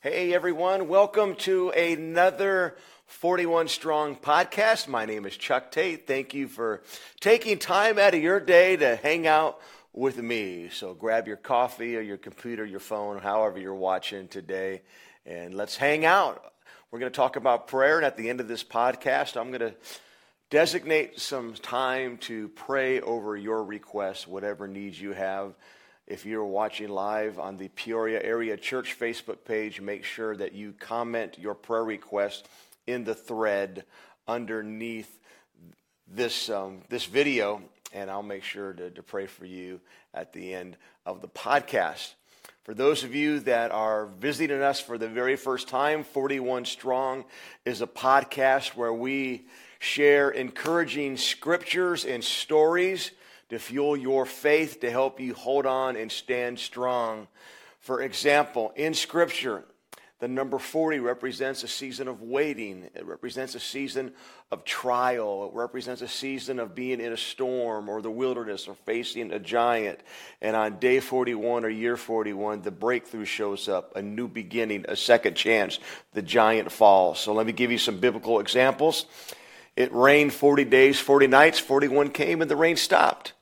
Hey everyone, welcome to another 41 Strong podcast. My name is Chuck Tate. Thank you for taking time out of your day to hang out with me. So grab your coffee or your computer, your phone, however you're watching today, and let's hang out. We're going to talk about prayer, and at the end of this podcast, I'm going to designate some time to pray over your requests, whatever needs you have. If you're watching live on the Peoria Area Church Facebook page, make sure that you comment your prayer request in the thread underneath this, um, this video, and I'll make sure to, to pray for you at the end of the podcast. For those of you that are visiting us for the very first time, 41 Strong is a podcast where we share encouraging scriptures and stories to fuel your faith, to help you hold on and stand strong. For example, in Scripture, the number 40 represents a season of waiting. It represents a season of trial. It represents a season of being in a storm or the wilderness or facing a giant. And on day 41 or year 41, the breakthrough shows up, a new beginning, a second chance. The giant falls. So let me give you some biblical examples. It rained 40 days, 40 nights, 41 came, and the rain stopped.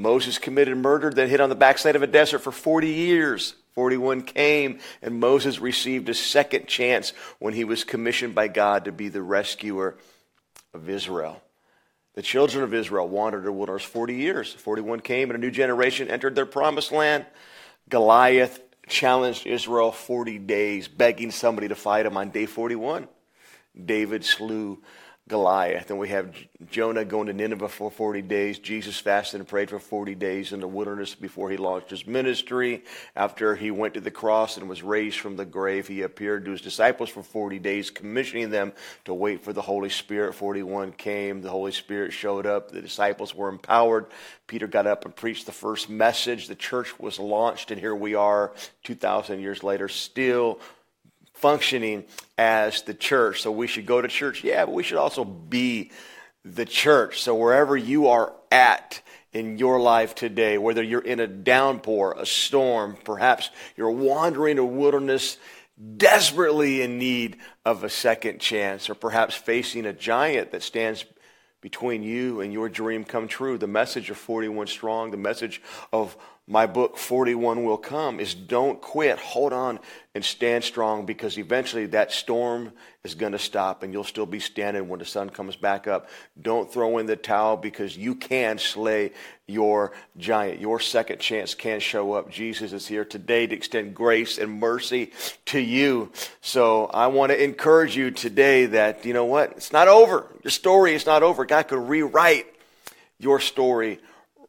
Moses committed murder, then hid on the backside of a desert for 40 years. 41 came, and Moses received a second chance when he was commissioned by God to be the rescuer of Israel. The children of Israel wandered the wilderness 40 years. 41 came, and a new generation entered their promised land. Goliath challenged Israel 40 days, begging somebody to fight him on day 41. David slew Goliath. And we have Jonah going to Nineveh for 40 days. Jesus fasted and prayed for 40 days in the wilderness before he launched his ministry. After he went to the cross and was raised from the grave, he appeared to his disciples for 40 days, commissioning them to wait for the Holy Spirit. 41 came. The Holy Spirit showed up. The disciples were empowered. Peter got up and preached the first message. The church was launched, and here we are 2,000 years later, still functioning as the church. So we should go to church, yeah, but we should also be the church. So wherever you are at in your life today, whether you're in a downpour, a storm, perhaps you're wandering a wilderness desperately in need of a second chance, or perhaps facing a giant that stands between you and your dream come true. The message of 41 Strong, the message of my book 41 will come is don't quit. Hold on and stand strong because eventually that storm is going to stop and you'll still be standing when the sun comes back up. Don't throw in the towel because you can slay your giant. Your second chance can show up. Jesus is here today to extend grace and mercy to you. So i want to encourage you today that you know what? It's not over. Your story is not over. God can rewrite your story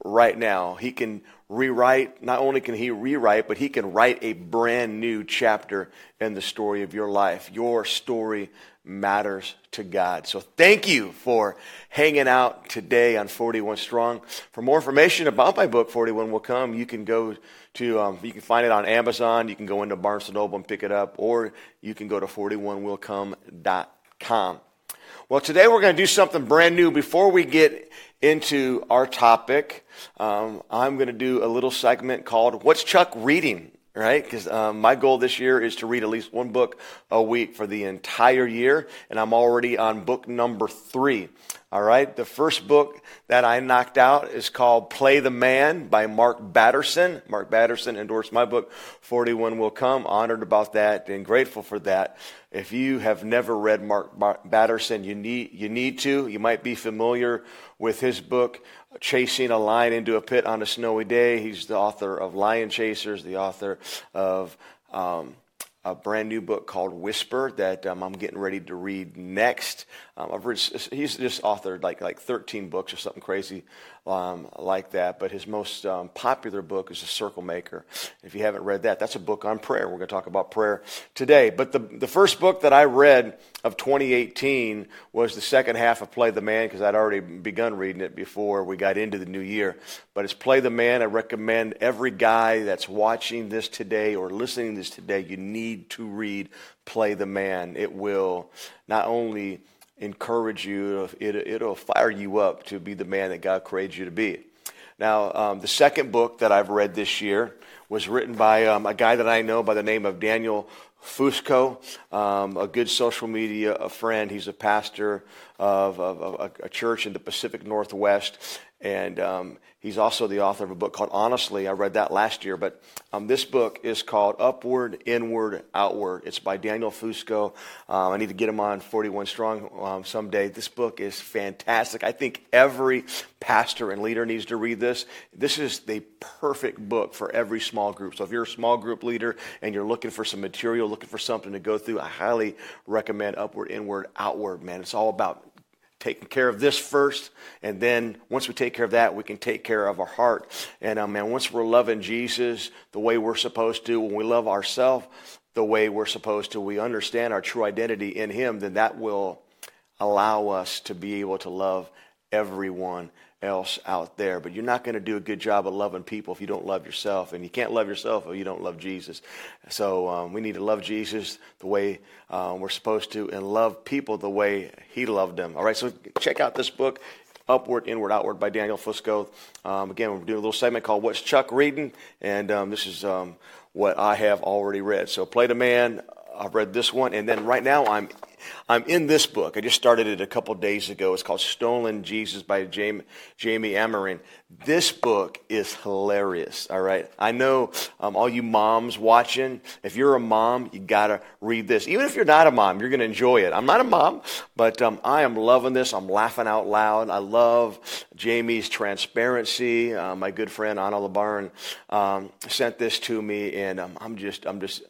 right now. He can rewrite, not only can he rewrite, but he can write a brand new chapter in the story of your life. Your story matters to God. So thank you for hanging out today on 41 Strong. For more information about my book, 41 Will Come, you can go to, um, you can find it on Amazon. You can go into Barnes & Noble and pick it up, or you can go to 41willcome.com. Well, today we're going to do something brand new. Before we get into our topic, um, I'm going to do a little segment called What's Chuck Reading? Right? Because um, my goal this year is to read at least one book a week for the entire year, and I'm already on book number three. All right, the first book that I knocked out is called Play the Man by Mark Batterson. Mark Batterson endorsed my book, 41 Will Come. Honored about that and grateful for that. If you have never read Mark Batterson, you need, you need to. You might be familiar with his book, Chasing a Lion into a Pit on a Snowy Day. He's the author of Lion Chasers, the author of um, a brand new book called Whisper that um, I'm getting ready to read next. Um, I've read, he's just authored like like 13 books or something crazy um, like that. But his most um, popular book is The Circle Maker. If you haven't read that, that's a book on prayer. We're going to talk about prayer today. But the the first book that I read of 2018 was the second half of Play the Man because I'd already begun reading it before we got into the new year. But it's Play the Man. I recommend every guy that's watching this today or listening to this today. You need to read Play the Man. It will not only encourage you, it, it'll fire you up to be the man that God created you to be. Now, um, the second book that I've read this year was written by um, a guy that I know by the name of Daniel Fusco, um, a good social media friend. He's a pastor of, of, of a, a, church in the Pacific Northwest, and um, he's also the author of a book called Honestly. I read that last year, but um, this book is called Upward, Inward, Outward. It's by Daniel Fusco. Um, I need to get him on 41 Strong um, someday. This book is fantastic. I think every pastor and leader needs to read this. This is the perfect book for every small group. So if you're a small group leader and you're looking for some material, looking for something to go through, I highly recommend Upward, Inward, Outward. Man, it's all about taking care of this first, and then once we take care of that, we can take care of our heart. And uh, man, once we're loving Jesus the way we're supposed to, when we love ourselves the way we're supposed to, we understand our true identity in Him, then that will allow us to be able to love everyone else out there. But you're not going to do a good job of loving people if you don't love yourself. And you can't love yourself if you don't love Jesus. So um, we need to love Jesus the way uh, we're supposed to and love people the way he loved them. All right, so check out this book. Upward, Inward, Outward by Daniel Fusco. Um, again, we're doing a little segment called What's Chuck Reading? And um, this is um, what I have already read. So, Play the Man, I've read this one. And then right now I'm I'm in this book. I just started it a couple days ago. It's called Stolen Jesus by Jamie, Jamie Amerine. This book is hilarious, all right? I know um, all you moms watching, if you're a mom, you got to read this. Even if you're not a mom, you're to enjoy it. I'm not a mom, but um, I am loving this. I'm laughing out loud. I love Jamie's transparency. Uh, my good friend Anna LeBarn um, sent this to me, and um, I'm just, I'm just,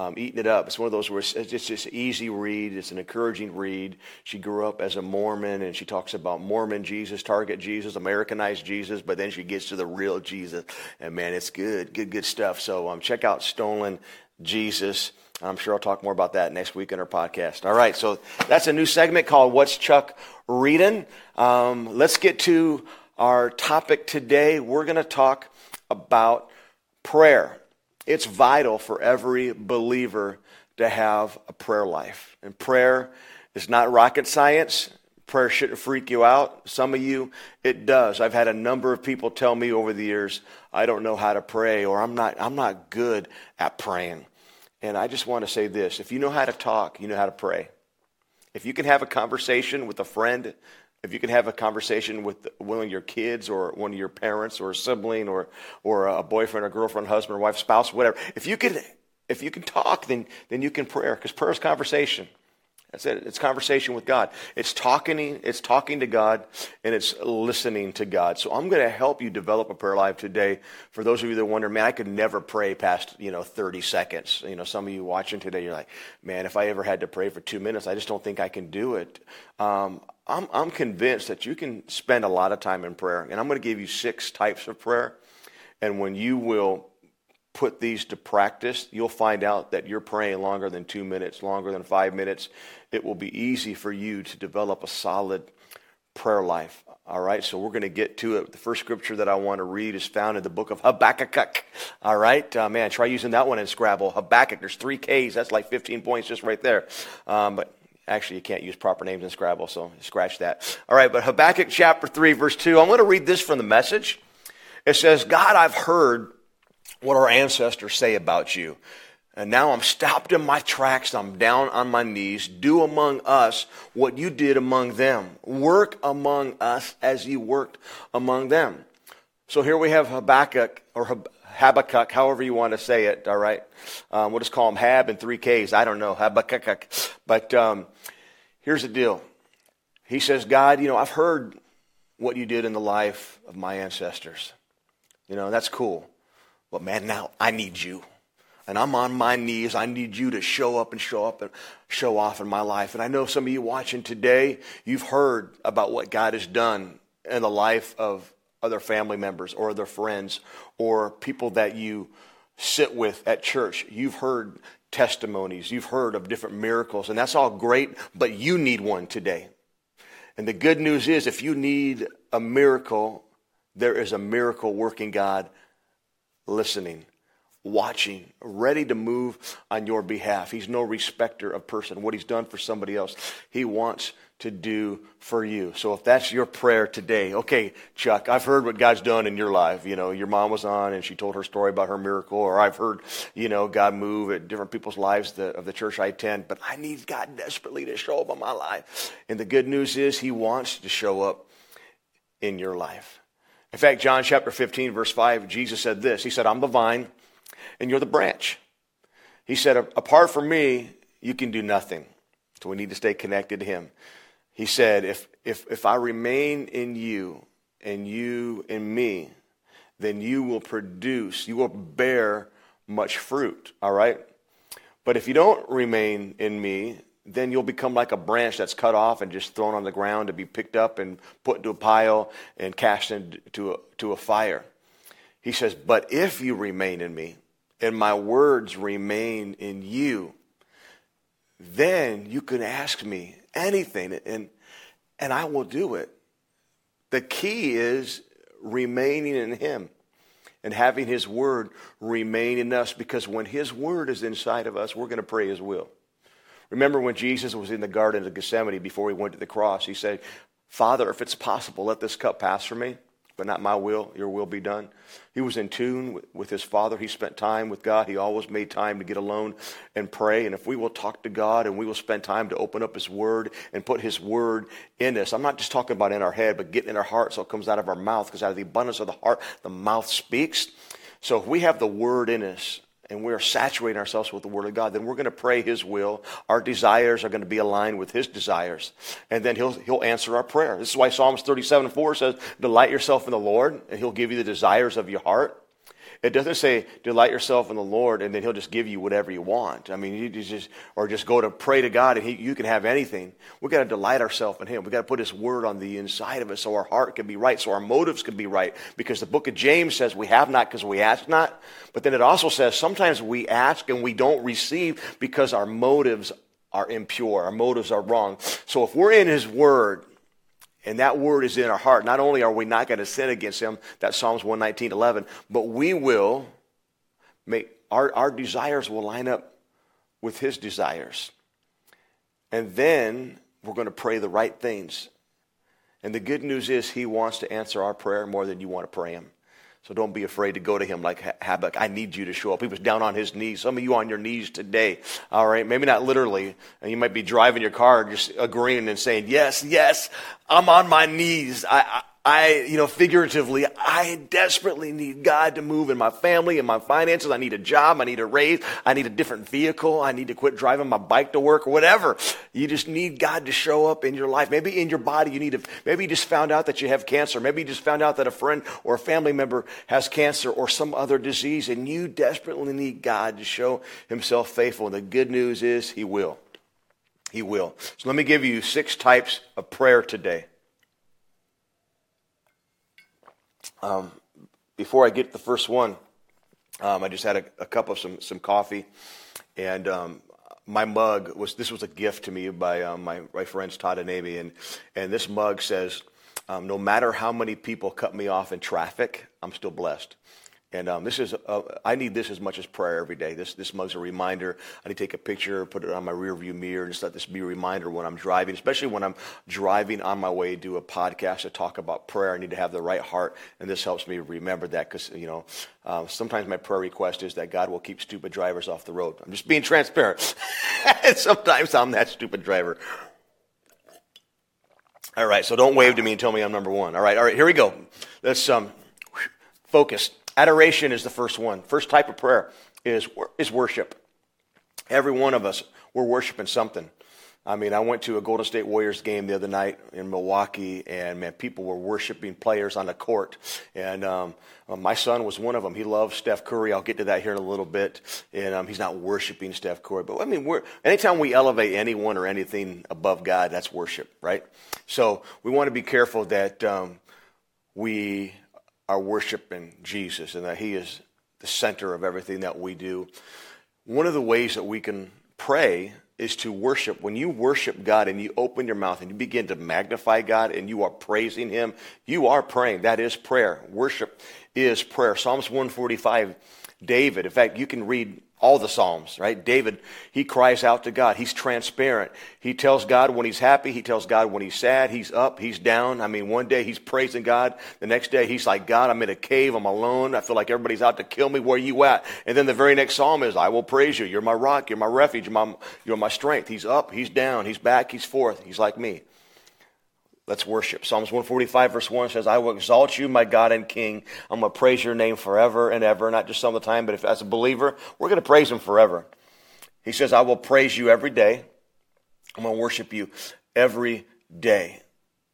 um, eating it up. It's one of those where it's, it's just easy read. It's an encouraging read. She grew up as a Mormon, and she talks about Mormon Jesus, Target Jesus, Americanized Jesus, but then she gets to the real Jesus. And man, it's good, good, good stuff. So um, check out Stolen Jesus. I'm sure I'll talk more about that next week in our podcast. All right, so that's a new segment called What's Chuck Reading? Um, let's get to our topic today. We're going to talk about prayer. It's vital for every believer to have a prayer life. And prayer is not rocket science. Prayer shouldn't freak you out. Some of you, it does. I've had a number of people tell me over the years, I don't know how to pray, or I'm not, I'm not good at praying. And I just want to say this if you know how to talk, you know how to pray. If you can have a conversation with a friend if you can have a conversation with one of your kids or one of your parents or a sibling or, or a boyfriend or girlfriend, husband or wife, spouse, whatever, if you can, if you can talk, then, then you can pray because prayer is conversation. That's it. It's conversation with God. It's talking, it's talking to God and it's listening to God. So I'm going to help you develop a prayer life today. For those of you that wonder, man, I could never pray past, you know, 30 seconds. You know, some of you watching today, you're like, man, if I ever had to pray for two minutes, I just don't think I can do it. Um, I'm, I'm convinced that you can spend a lot of time in prayer. And I'm going to give you six types of prayer. And when you will put these to practice, you'll find out that you're praying longer than two minutes, longer than five minutes. It will be easy for you to develop a solid prayer life. All right, so we're going to get to it. The first scripture that I want to read is found in the book of Habakkuk. All right, uh, man, try using that one in Scrabble. Habakkuk, there's three Ks. That's like 15 points just right there. Um, but actually, you can't use proper names in Scrabble, so scratch that. All right, but Habakkuk chapter 3, verse 2. I'm going to read this from the message. It says, God, I've heard what our ancestors say about you. And now I'm stopped in my tracks. I'm down on my knees. Do among us what you did among them. Work among us as you worked among them. So here we have Habakkuk, or Habakkuk, however you want to say it, all right? Um, we'll just call him Hab and three Ks. I don't know, Habakkuk. But um, here's the deal. He says, God, you know, I've heard what you did in the life of my ancestors. You know, that's cool. But man, now I need you. And I'm on my knees. I need you to show up and show up and show off in my life. And I know some of you watching today, you've heard about what God has done in the life of other family members or other friends or people that you sit with at church. You've heard testimonies. You've heard of different miracles. And that's all great, but you need one today. And the good news is if you need a miracle, there is a miracle working God listening, watching, ready to move on your behalf. He's no respecter of person. What he's done for somebody else, he wants to do for you. So if that's your prayer today, okay, Chuck, I've heard what God's done in your life. You know, your mom was on and she told her story about her miracle, or I've heard, you know, God move at different people's lives of the church I attend, but I need God desperately to show up in my life. And the good news is he wants to show up in your life. In fact, John chapter 15, verse 5, Jesus said this. He said, I'm the vine and you're the branch. He said, apart from me, you can do nothing. So we need to stay connected to him. He said, if, if, if I remain in you and you in me, then you will produce, you will bear much fruit, all right? But if you don't remain in me, then you'll become like a branch that's cut off and just thrown on the ground to be picked up and put into a pile and cast into a, to a fire. He says, But if you remain in me and my words remain in you, then you can ask me anything and, and I will do it. The key is remaining in him and having his word remain in us because when his word is inside of us, we're going to pray his will. Remember when Jesus was in the Garden of Gethsemane before he went to the cross, he said, Father, if it's possible, let this cup pass from me, but not my will, your will be done. He was in tune with his Father. He spent time with God. He always made time to get alone and pray. And if we will talk to God and we will spend time to open up his word and put his word in us, I'm not just talking about in our head, but getting in our heart so it comes out of our mouth, because out of the abundance of the heart, the mouth speaks. So if we have the word in us, and we're saturating ourselves with the Word of God, then we're going to pray His will. Our desires are going to be aligned with His desires. And then He'll, he'll answer our prayer. This is why Psalms 37 4 says, Delight yourself in the Lord, and He'll give you the desires of your heart. It doesn't say delight yourself in the Lord and then He'll just give you whatever you want. I mean, you just or just go to pray to God and he, you can have anything. We got to delight ourselves in Him. We got to put His Word on the inside of us so our heart can be right, so our motives can be right. Because the Book of James says we have not because we ask not, but then it also says sometimes we ask and we don't receive because our motives are impure. Our motives are wrong. So if we're in His Word and that word is in our heart. Not only are we not going to sin against him, that's Psalms 119, 11, but we will make, our, our desires will line up with his desires. And then we're going to pray the right things. And the good news is he wants to answer our prayer more than you want to pray him. So don't be afraid to go to him like Habakkuk. I need you to show up. He was down on his knees. Some of you on your knees today. All right. Maybe not literally. And you might be driving your car just agreeing and saying, yes, yes, I'm on my knees. I, I, you know, figuratively, I desperately need God to move in my family and my finances. I need a job. I need a raise. I need a different vehicle. I need to quit driving my bike to work or whatever. You just need God to show up in your life. Maybe in your body, you need to, maybe you just found out that you have cancer. Maybe you just found out that a friend or a family member has cancer or some other disease and you desperately need God to show himself faithful. And the good news is he will. He will. So let me give you six types of prayer today. Um, before I get the first one, um, I just had a, a, cup of some, some coffee, and um, my mug was this was a gift to me by um, my, my friends Todd and Amy, and, and this mug says, um, No matter how many people cut me off in traffic, I'm still blessed. And um, this is, uh, I need this as much as prayer every day. This, this mug's a reminder. I need to take a picture, put it on my rearview mirror, and just let this be a reminder when I'm driving, especially when I'm driving on my way to do a podcast to talk about prayer. I need to have the right heart, and this helps me remember that because, you know, uh, sometimes my prayer request is that God will keep stupid drivers off the road. I'm just being transparent. sometimes I'm that stupid driver. All right, so don't wave to me and tell me I'm number one. All right, all right, here we go. Let's um, focus. Adoration is the first one. First type of prayer is, is worship. Every one of us, we're worshiping something. I mean, I went to a Golden State Warriors game the other night in Milwaukee, and man, people were worshiping players on the court. And um, uh, my son was one of them. He loves Steph Curry. I'll get to that here in a little bit. And um, he's not worshiping Steph Curry, but I mean, we're, anytime we elevate anyone or anything above God, that's worship, right? So we want to be careful that um, we are worshiping Jesus and that He is the center of everything that we do. One of the ways that we can pray is to worship. When you worship God and you open your mouth and you begin to magnify God and you are praising Him, you are praying. That is prayer. Worship is prayer. Psalms 145 David. In fact, you can read all the Psalms, right? David, he cries out to God. He's transparent. He tells God when he's happy. He tells God when he's sad. He's up. He's down. I mean, one day he's praising God. The next day he's like, God, I'm in a cave. I'm alone. I feel like everybody's out to kill me. Where you at? And then the very next Psalm is, I will praise you. You're my rock. You're my refuge. You're my, you're my strength. He's up. He's down. He's back. He's forth. He's like me. Let's worship. Psalms 145, verse 1 says, I will exalt you, my God and King. I'm going to praise your name forever and ever, not just some of the time, but if as a believer, we're going to praise him forever. He says, I will praise you every day. I'm going to worship you every day.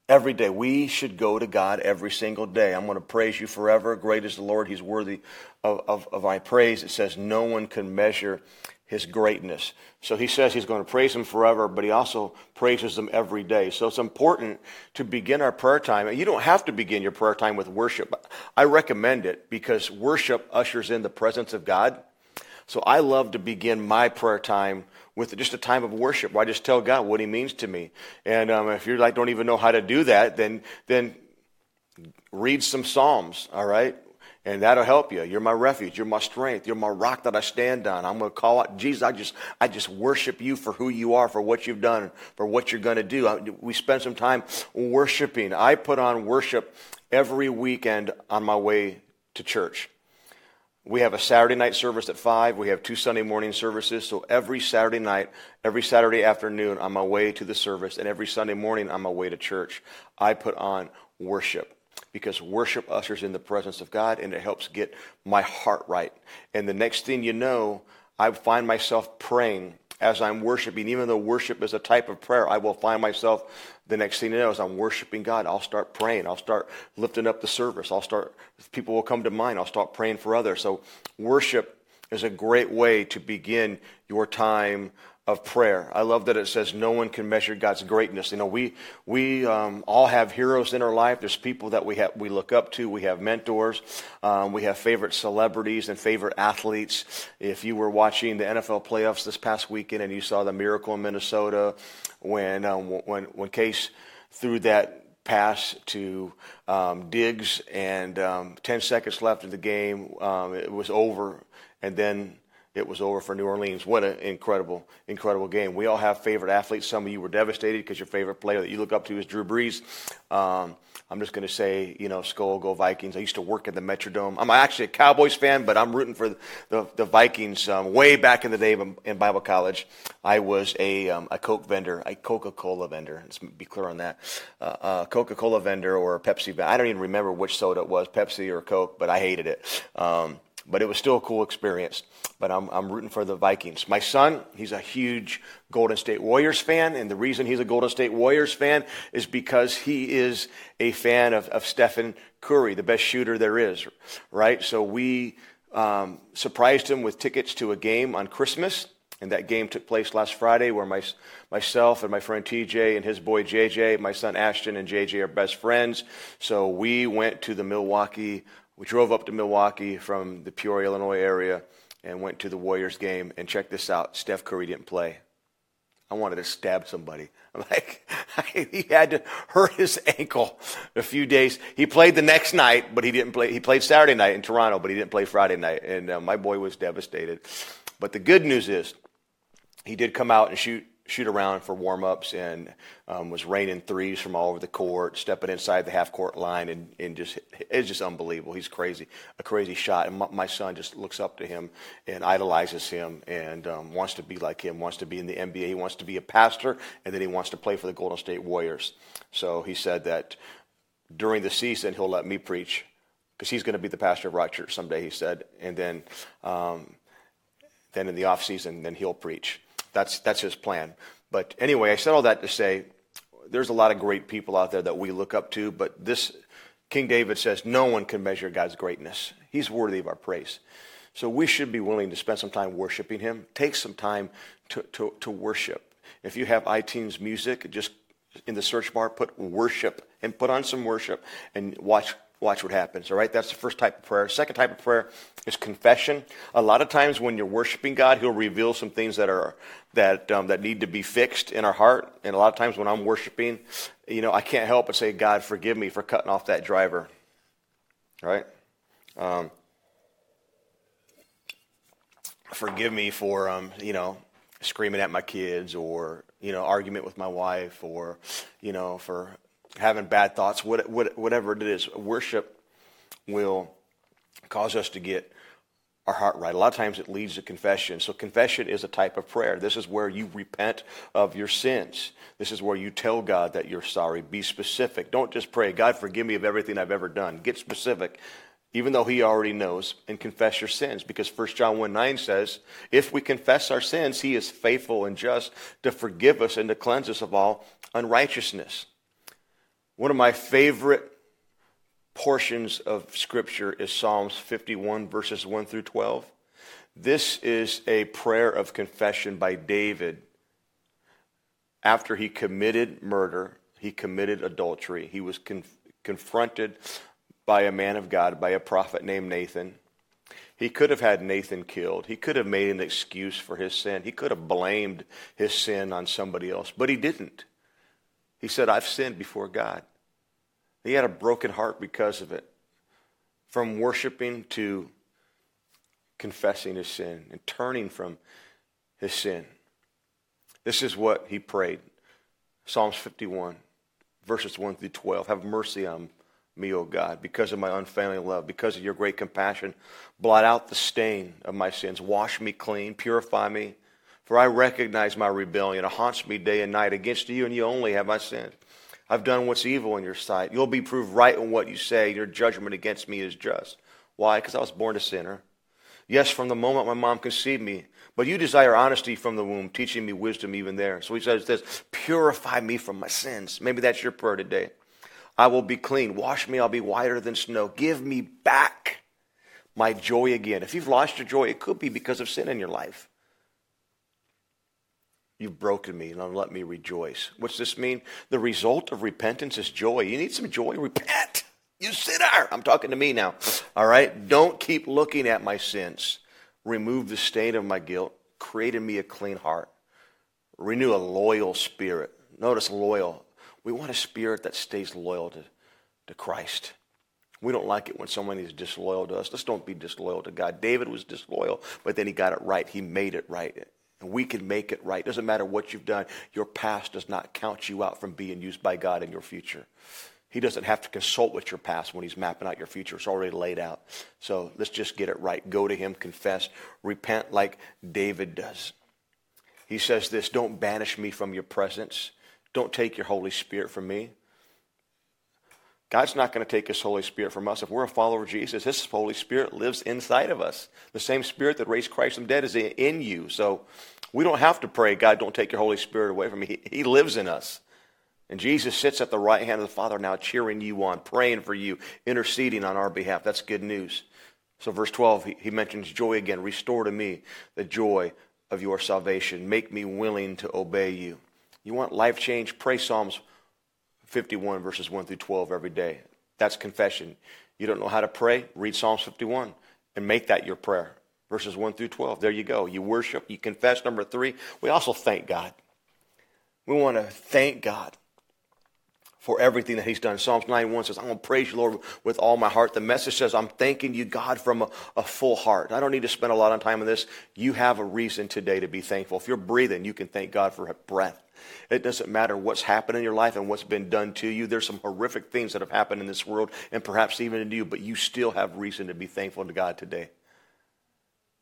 Every day. We should go to God every single day. I'm going to praise you forever. Great is the Lord. He's worthy of, of, of my praise. It says, No one can measure his greatness. So he says he's going to praise him forever, but he also praises him every day. So it's important to begin our prayer time. You don't have to begin your prayer time with worship. I recommend it because worship ushers in the presence of God. So I love to begin my prayer time with just a time of worship where I just tell God what he means to me. And um, if you like don't even know how to do that, then then read some psalms, all right? And that'll help you. You're my refuge. You're my strength. You're my rock that I stand on. I'm going to call out, Jesus, I just, I just worship you for who you are, for what you've done, for what you're going to do. We spend some time worshiping. I put on worship every weekend on my way to church. We have a Saturday night service at 5. We have two Sunday morning services. So every Saturday night, every Saturday afternoon, on my way to the service, and every Sunday morning on my way to church, I put on worship because worship ushers in the presence of God and it helps get my heart right. And the next thing you know, I find myself praying as I'm worshiping. Even though worship is a type of prayer, I will find myself the next thing you know, as I'm worshiping God, I'll start praying. I'll start lifting up the service. I'll start, people will come to mind. I'll start praying for others. So worship is a great way to begin your time of prayer. I love that it says no one can measure God's greatness. You know, we we um, all have heroes in our life. There's people that we have we look up to. We have mentors. Um, we have favorite celebrities and favorite athletes. If you were watching the NFL playoffs this past weekend and you saw the miracle in Minnesota when um, when when Case threw that pass to um, Diggs and um, 10 seconds left in the game, um, it was over, and then it was over for New Orleans. What an incredible, incredible game. We all have favorite athletes. Some of you were devastated because your favorite player that you look up to is Drew Brees. Um, I'm just going to say, you know, Skol, go Vikings. I used to work at the Metrodome. I'm actually a Cowboys fan, but I'm rooting for the, the Vikings. Um, way back in the day in Bible college, I was a, um, a Coke vendor, a Coca-Cola vendor. Let's be clear on that. Uh, uh, Coca-Cola vendor or a Pepsi vendor. I don't even remember which soda it was, Pepsi or Coke, but I hated it. Um, but it was still a cool experience. But I'm, I'm rooting for the Vikings. My son, he's a huge Golden State Warriors fan, and the reason he's a Golden State Warriors fan is because he is a fan of, of Stephen Curry, the best shooter there is, right? So we um, surprised him with tickets to a game on Christmas. And that game took place last Friday where my, myself and my friend TJ and his boy JJ, my son Ashton and JJ are best friends. So we went to the Milwaukee we drove up to Milwaukee from the Peoria, Illinois area and went to the Warriors game. And check this out Steph Curry didn't play. I wanted to stab somebody. I'm like, he had to hurt his ankle a few days. He played the next night, but he didn't play. He played Saturday night in Toronto, but he didn't play Friday night. And uh, my boy was devastated. But the good news is, he did come out and shoot shoot around for warm ups and um, was raining threes from all over the court, stepping inside the half court line, and, and just it's just unbelievable. He's crazy, a crazy shot. And my, my son just looks up to him and idolizes him and um, wants to be like him, wants to be in the NBA, he wants to be a pastor, and then he wants to play for the Golden State Warriors. So he said that during the season he'll let me preach because he's going to be the pastor of Rock Church someday. He said, and then. Um, then in the off season, then he'll preach. That's, that's his plan. But anyway, I said all that to say there's a lot of great people out there that we look up to, but this King David says no one can measure God's greatness. He's worthy of our praise. So we should be willing to spend some time worshiping him. Take some time to, to, to worship. If you have iTunes music, just in the search bar, put worship and put on some worship and watch watch what happens. All right, that's the first type of prayer. Second type of prayer is confession. A lot of times when you're worshiping God, He'll reveal some things that are that um, that need to be fixed in our heart. And a lot of times when I'm worshiping, you know, I can't help but say, "God, forgive me for cutting off that driver." All right. Um, forgive me for, um, you know, screaming at my kids or, you know, argument with my wife or, you know, for having bad thoughts, what, what, whatever it is. Worship will cause us to get our heart right. A lot of times it leads to confession. So confession is a type of prayer. This is where you repent of your sins. This is where you tell God that you're sorry. Be specific. Don't just pray, God, forgive me of everything I've ever done. Get specific, even though He already knows, and confess your sins. Because 1 John 1 9 says, if we confess our sins, He is faithful and just to forgive us and to cleanse us of all unrighteousness. One of my favorite portions of Scripture is Psalms 51, verses 1 through 12. This is a prayer of confession by David after he committed murder, he committed adultery. He was con- confronted by a man of God, by a prophet named Nathan. He could have had Nathan killed. He could have made an excuse for his sin. He could have blamed his sin on somebody else, but he didn't. He said, I've sinned before God. He had a broken heart because of it. From worshiping to confessing his sin and turning from his sin. This is what he prayed Psalms 51, verses 1 through 12. Have mercy on me, O God, because of my unfailing love, because of your great compassion. Blot out the stain of my sins. Wash me clean, purify me. For I recognize my rebellion. It haunts me day and night. Against you and you only have I sinned. I've done what's evil in your sight. You'll be proved right in what you say. Your judgment against me is just. Why? Because I was born a sinner. Yes, from the moment my mom conceived me. But you desire honesty from the womb, teaching me wisdom even there. So he says this Purify me from my sins. Maybe that's your prayer today. I will be clean. Wash me, I'll be whiter than snow. Give me back my joy again. If you've lost your joy, it could be because of sin in your life. You've broken me, and let me rejoice. What's this mean? The result of repentance is joy. You need some joy? Repent. You sinner. I'm talking to me now. All right? Don't keep looking at my sins. Remove the stain of my guilt. Create in me a clean heart. Renew a loyal spirit. Notice loyal. We want a spirit that stays loyal to, to Christ. We don't like it when someone is disloyal to us. Let's don't be disloyal to God. David was disloyal, but then he got it right. He made it right. And we can make it right. Doesn't matter what you've done. Your past does not count you out from being used by God in your future. He doesn't have to consult with your past when he's mapping out your future. It's already laid out. So let's just get it right. Go to him, confess, repent like David does. He says this Don't banish me from your presence. Don't take your Holy Spirit from me. God's not going to take his Holy Spirit from us. If we're a follower of Jesus, his Holy Spirit lives inside of us. The same Spirit that raised Christ from dead is in you. So we don't have to pray, God, don't take your Holy Spirit away from me. He, lives in us. And Jesus sits at the right hand of the Father now, cheering you on, praying for you, interceding on our behalf. That's good news. So, verse 12, he, he mentions joy again. Restore to me the joy of your salvation. Make me willing to obey you. You want life change? Pray Psalms 51, verses 1 through 12 every day. That's confession. You don't know how to pray? Read Psalms 51 and make that your prayer. Verses 1 through 12. There you go. You worship, you confess. Number three, we also thank God. We want to thank God for everything that he's done. Psalms 91 says, I'm going to praise you, Lord, with all my heart. The message says, I'm thanking you, God, from a, a, full heart. I don't need to spend a lot of time on this. You have a reason today to be thankful. If you're breathing, you can thank God for a breath. It doesn't matter what's happened in your life and what's been done to you. There's some horrific things that have happened in this world and perhaps even in you, but you still have reason to be thankful to God today.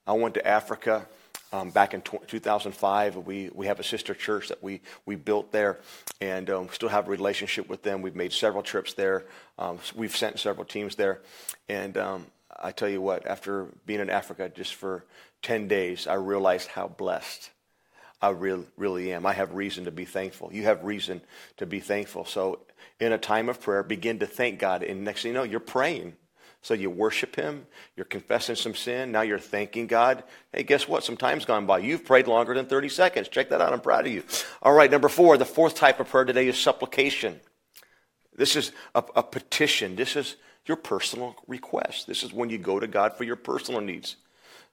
I went to Africa um, back in 2005, we, we have a sister church that we, we built there and um, still have a relationship with them. We've made several trips there. Um, we've sent several teams there. And um, I tell you what, after being in Africa just for 10 days, I realized how blessed I really, really am. I have reason to be thankful. You have reason to be thankful. So in a time of prayer, begin to thank God. And next thing you know, you're praying. So you worship Him, you're confessing some sin, now you're thanking God. Hey, guess what? Some time's gone by. You've prayed longer than 30 seconds. Check that out. I'm proud of you. All right, number four, the fourth type of prayer today is supplication. This is a, a petition. This is your personal request. This is when you go to God for your personal needs.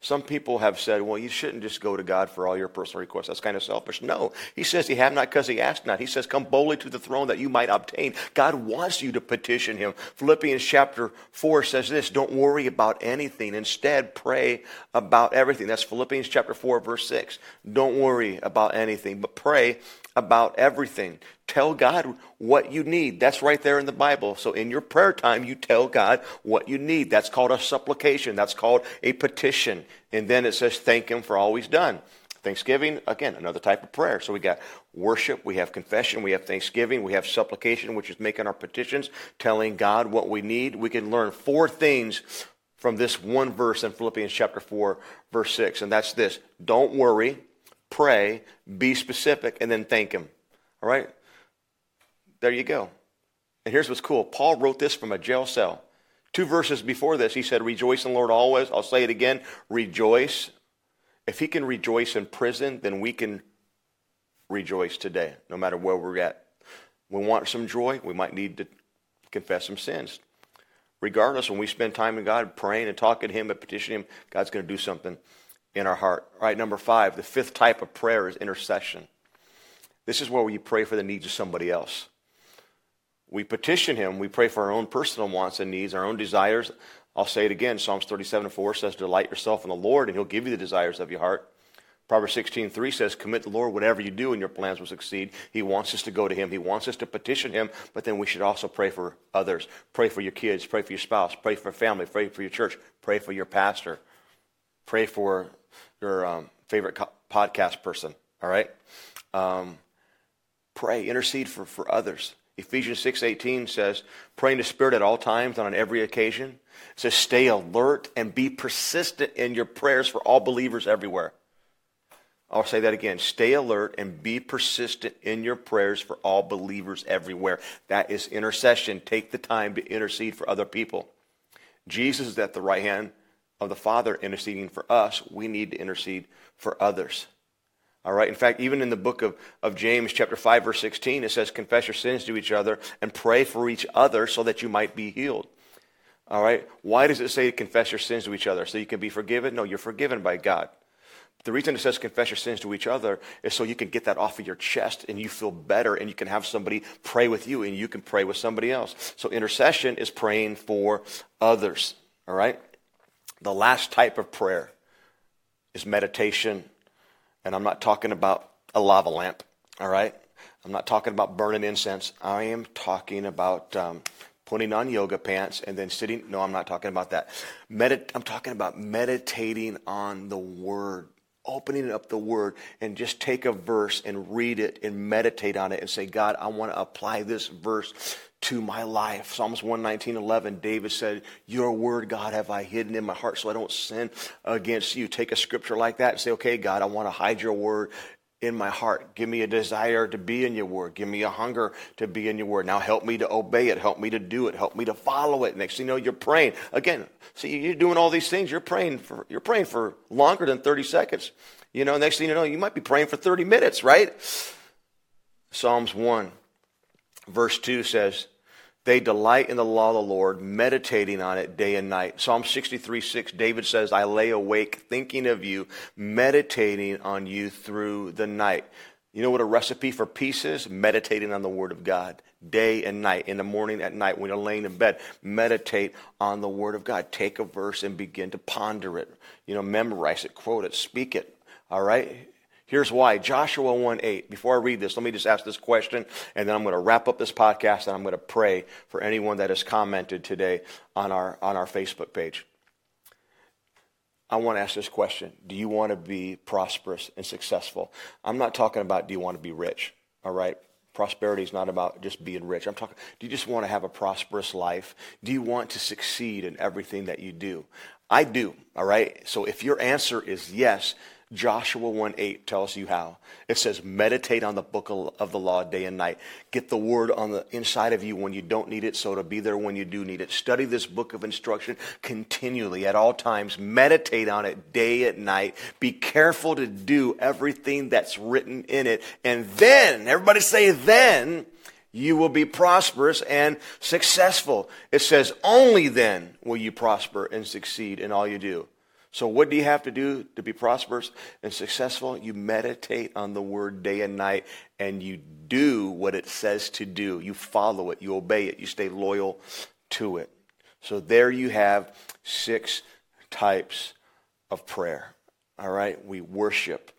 Some people have said, well, you shouldn't just go to God for all your personal requests. That's kind of selfish. No. He says he have not because he asked not. He says, come boldly to the throne that you might obtain. God wants you to petition him. Philippians chapter 4 says this, don't worry about anything. Instead, pray about everything. That's Philippians chapter 4, verse 6. Don't worry about anything, but pray about everything. Tell God what you need. That's right there in the Bible. So in your prayer time, you tell God what you need. That's called a supplication. That's called a petition. And then it says, thank Him for all He's done. Thanksgiving, again, another type of prayer. So we got worship, we have confession, we have thanksgiving, we have supplication, which is making our petitions, telling God what we need. We can learn four things from this one verse in Philippians chapter 4, verse 6. And that's this don't worry pray, be specific, and then thank Him. All right? There you go. And here's what's cool Paul wrote this from a jail cell. Two verses before this, he said, Rejoice in the Lord always. I'll say it again rejoice. If he can rejoice in prison, then we can rejoice today, no matter where we're at. We want some joy, we might need to confess some sins. Regardless, when we spend time in God praying and talking to Him and petitioning Him, God's going to do something in our heart. All right, number five, the fifth type of prayer is intercession. This is where we pray for the needs of somebody else. We petition Him, we pray for our own personal wants and needs, our own desires. I'll say it again Psalms 37 4 says, Delight yourself in the Lord, and He'll give you the desires of your heart. Proverbs 16 3 says, Commit the Lord whatever you do, and your plans will succeed. He wants us to go to Him, He wants us to petition Him, but then we should also pray for others. Pray for your kids, pray for your spouse, pray for family, pray for your church, pray for your pastor, pray for your um, favorite co- podcast person, all right? Um, pray, intercede for, for others. Ephesians 6.18 says, pray in the Spirit at all times and on every occasion. It says, stay alert and be persistent in your prayers for all believers everywhere. I'll say that again. Stay alert and be persistent in your prayers for all believers everywhere. That is intercession. Take the time to intercede for other people. Jesus is at the right hand of the Father interceding for us, we need to intercede for others. All right. In fact, even in the book of, of James, chapter 5, verse 16, it says, Confess your sins to each other and pray for each other so that you might be healed. All right. Why does it say confess your sins to each other? So you can be forgiven? No, you're forgiven by God. The reason it says confess your sins to each other is so you can get that off of your chest and you feel better and you can have somebody pray with you and you can pray with somebody else. So intercession is praying for others. All right. The last type of prayer is meditation. And I'm not talking about a lava lamp, all right? I'm not talking about burning incense. I am talking about um, putting on yoga pants and then sitting. No, I'm not talking about that. Medit- I'm talking about meditating on the Word, opening up the Word, and just take a verse and read it and meditate on it and say, God, I want to apply this verse to my life. Psalms 119, 11, David said, Your word, God, have I hidden in my heart so I don't sin against you. Take a scripture like that and say, Okay, God, I want to hide your word in my heart. Give me a desire to be in your word. Give me a hunger to be in your word. Now help me to obey it. Help me to do it. Help me to follow it. Next thing you know, you're praying. Again, see, you're doing all these things. You're praying for, you're praying for longer than 30 seconds. You know, next thing you know, you might be praying for 30 minutes, right? Psalms 1, verse 2 says, they delight in the law of the Lord, meditating on it day and night. Psalm 63 6, David says, I lay awake thinking of you, meditating on you through the night. You know what a recipe for peace is? Meditating on the Word of God day and night, in the morning, at night, when you're laying in bed. Meditate on the Word of God. Take a verse and begin to ponder it. You know, memorize it, quote it, speak it. All right? Here's why. Joshua 1 8. Before I read this, let me just ask this question, and then I'm going to wrap up this podcast and I'm going to pray for anyone that has commented today on our, on our Facebook page. I want to ask this question Do you want to be prosperous and successful? I'm not talking about do you want to be rich, all right? Prosperity is not about just being rich. I'm talking, do you just want to have a prosperous life? Do you want to succeed in everything that you do? I do, all right? So if your answer is yes, Joshua 1 8 tells you how. It says, meditate on the book of the law day and night. Get the word on the inside of you when you don't need it, so to be there when you do need it. Study this book of instruction continually at all times. Meditate on it day and night. Be careful to do everything that's written in it. And then, everybody say, then you will be prosperous and successful. It says, only then will you prosper and succeed in all you do. So, what do you have to do to be prosperous and successful? You meditate on the word day and night, and you do what it says to do. You follow it, you obey it, you stay loyal to it. So, there you have six types of prayer. All right? We worship,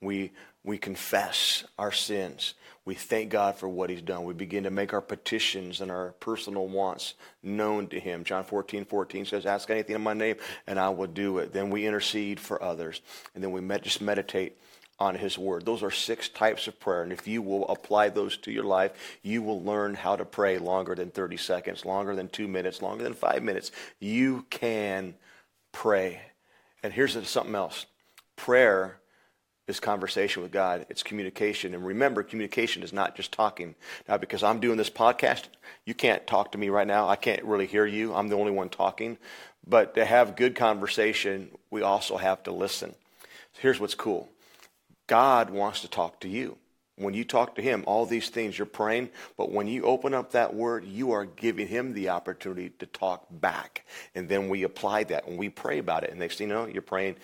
we, we confess our sins, we thank God for what he's done. We begin to make our petitions and our personal wants known to him. John 14, 14 says, Ask anything in my name, and I will do it. Then we intercede for others. And then we just meditate on his word. Those are six types of prayer. And if you will apply those to your life, you will learn how to pray longer than 30 seconds, longer than two minutes, longer than five minutes. You can pray. And here's something else prayer is conversation with God. It's communication. And remember, communication is not just talking. Now, because I'm doing this podcast, you can't talk to me right now. I can't really hear you. I'm the only one talking. But to have good conversation, we also have to listen. Here's what's cool God wants to talk to you. When you talk to him, all these things you're praying, but when you open up that word, you are giving him the opportunity to talk back. And then we apply that and we pray about it. And next thing you know, you're praying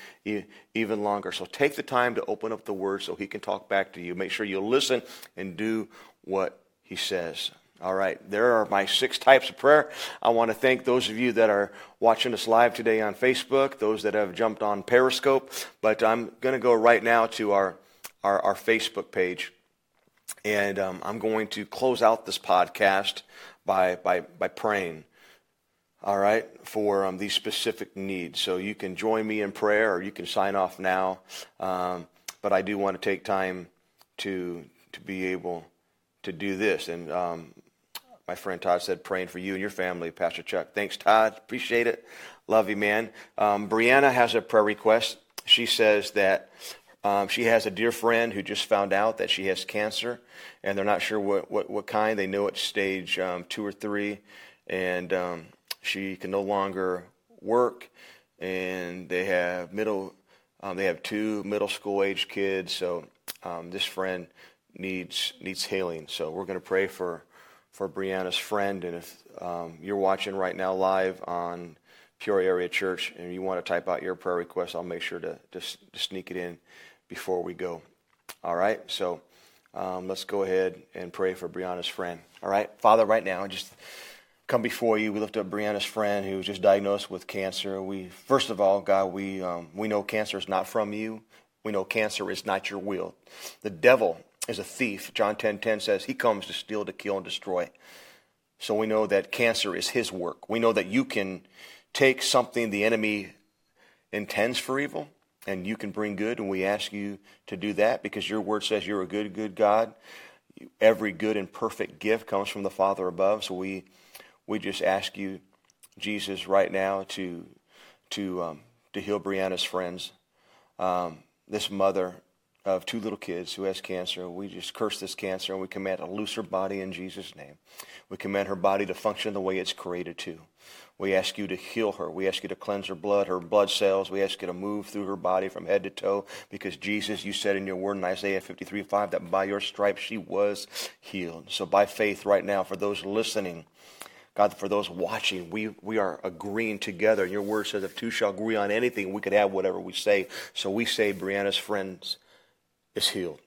even longer. So take the time to open up the word so he can talk back to you. Make sure you listen and do what he says. All right, there are my six types of prayer. I want to thank those of you that are watching us live today on Facebook, those that have jumped on Periscope. But I'm going to go right now to our, our, our Facebook page. And um, I'm going to close out this podcast by, by, by praying, all right, for um, these specific needs. So you can join me in prayer or you can sign off now. Um, but I do want to take time to, to be able to do this. And um, my friend Todd said, praying for you and your family, Pastor Chuck. Thanks, Todd. Appreciate it. Love you, man. Um, Brianna has a prayer request. She says that um, she has a dear friend who just found out that she has cancer, and they're not sure what, what, what kind. They know it's stage um, two or three, and um, she can no longer work. And they have middle, um, they have two middle school age kids. So um, this friend needs needs healing. So we're going to pray for for Brianna's friend. And if um, you're watching right now live on Peoria Area Church and you want to type out your prayer request, I'll make sure to just to sneak it in before we go. All right? So um, let's go ahead and pray for Brianna's friend. All right? Father, right now, just come before you. We lift up Brianna's friend who was just diagnosed with cancer. We, first of all, God, we, um, we know cancer is not from you. We know cancer is not your will. The devil is a thief. John 10:10 10, 10 says he comes to steal, to kill, and destroy. So we know that cancer is his work. We know that you can take something the enemy intends for evil and you can bring good, and we ask you to do that because your word says you're a good, good God. Every good and perfect gift comes from the Father above. So we we just ask you, Jesus, right now to to um, to heal Brianna's friends. Um, this mother of two little kids who has cancer. We just curse this cancer and we command to loose her body in Jesus' name. We command her body to function the way it's created to. We ask you to heal her. We ask you to cleanse her blood, her blood cells. We ask you to move through her body from head to toe because Jesus, you said in your word in Isaiah 53 5 that by your stripes she was healed. So by faith right now, for those listening, God, for those watching, we, we are agreeing together. Your word says if two shall agree on anything, we could have whatever we say. So we say Brianna's friends is healed.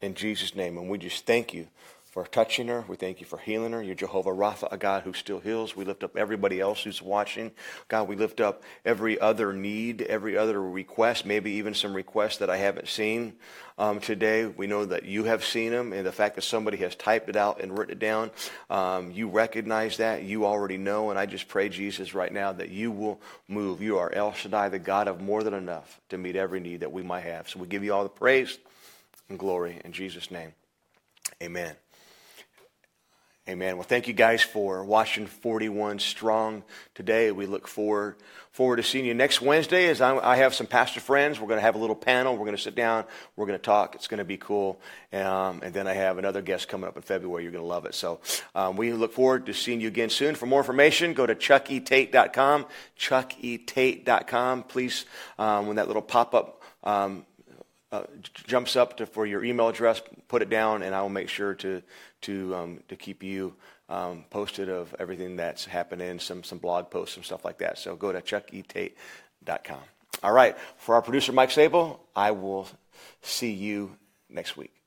In Jesus' name. And we just thank you for touching her. We thank you for healing her. You're Jehovah Rapha, a God who still heals. We lift up everybody else who's watching. God, we lift up every other need, every other request, maybe even some requests that I haven't seen um, today. We know that you have seen them, and the fact that somebody has typed it out and written it down, um, you recognize that. You already know, and I just pray, Jesus, right now that you will move. You are El Shaddai, the God of more than enough to meet every need that we might have. So we give you all the praise and glory in Jesus' name. Amen. Amen. Well, thank you guys for watching 41 Strong today. We look forward forward to seeing you next Wednesday. As I, I have some pastor friends, we're going to have a little panel. We're going to sit down. We're going to talk. It's going to be cool. Um, and then I have another guest coming up in February. You're going to love it. So um, we look forward to seeing you again soon. For more information, go to chucketate.com. Chucketate.com. Please, um, when that little pop up. Um, uh, jumps up to, for your email address, put it down, and I will make sure to to um, to keep you um, posted of everything that's happening, some some blog posts, and stuff like that. So go to chucketate.com. All right. For our producer, Mike Sable, I will see you next week.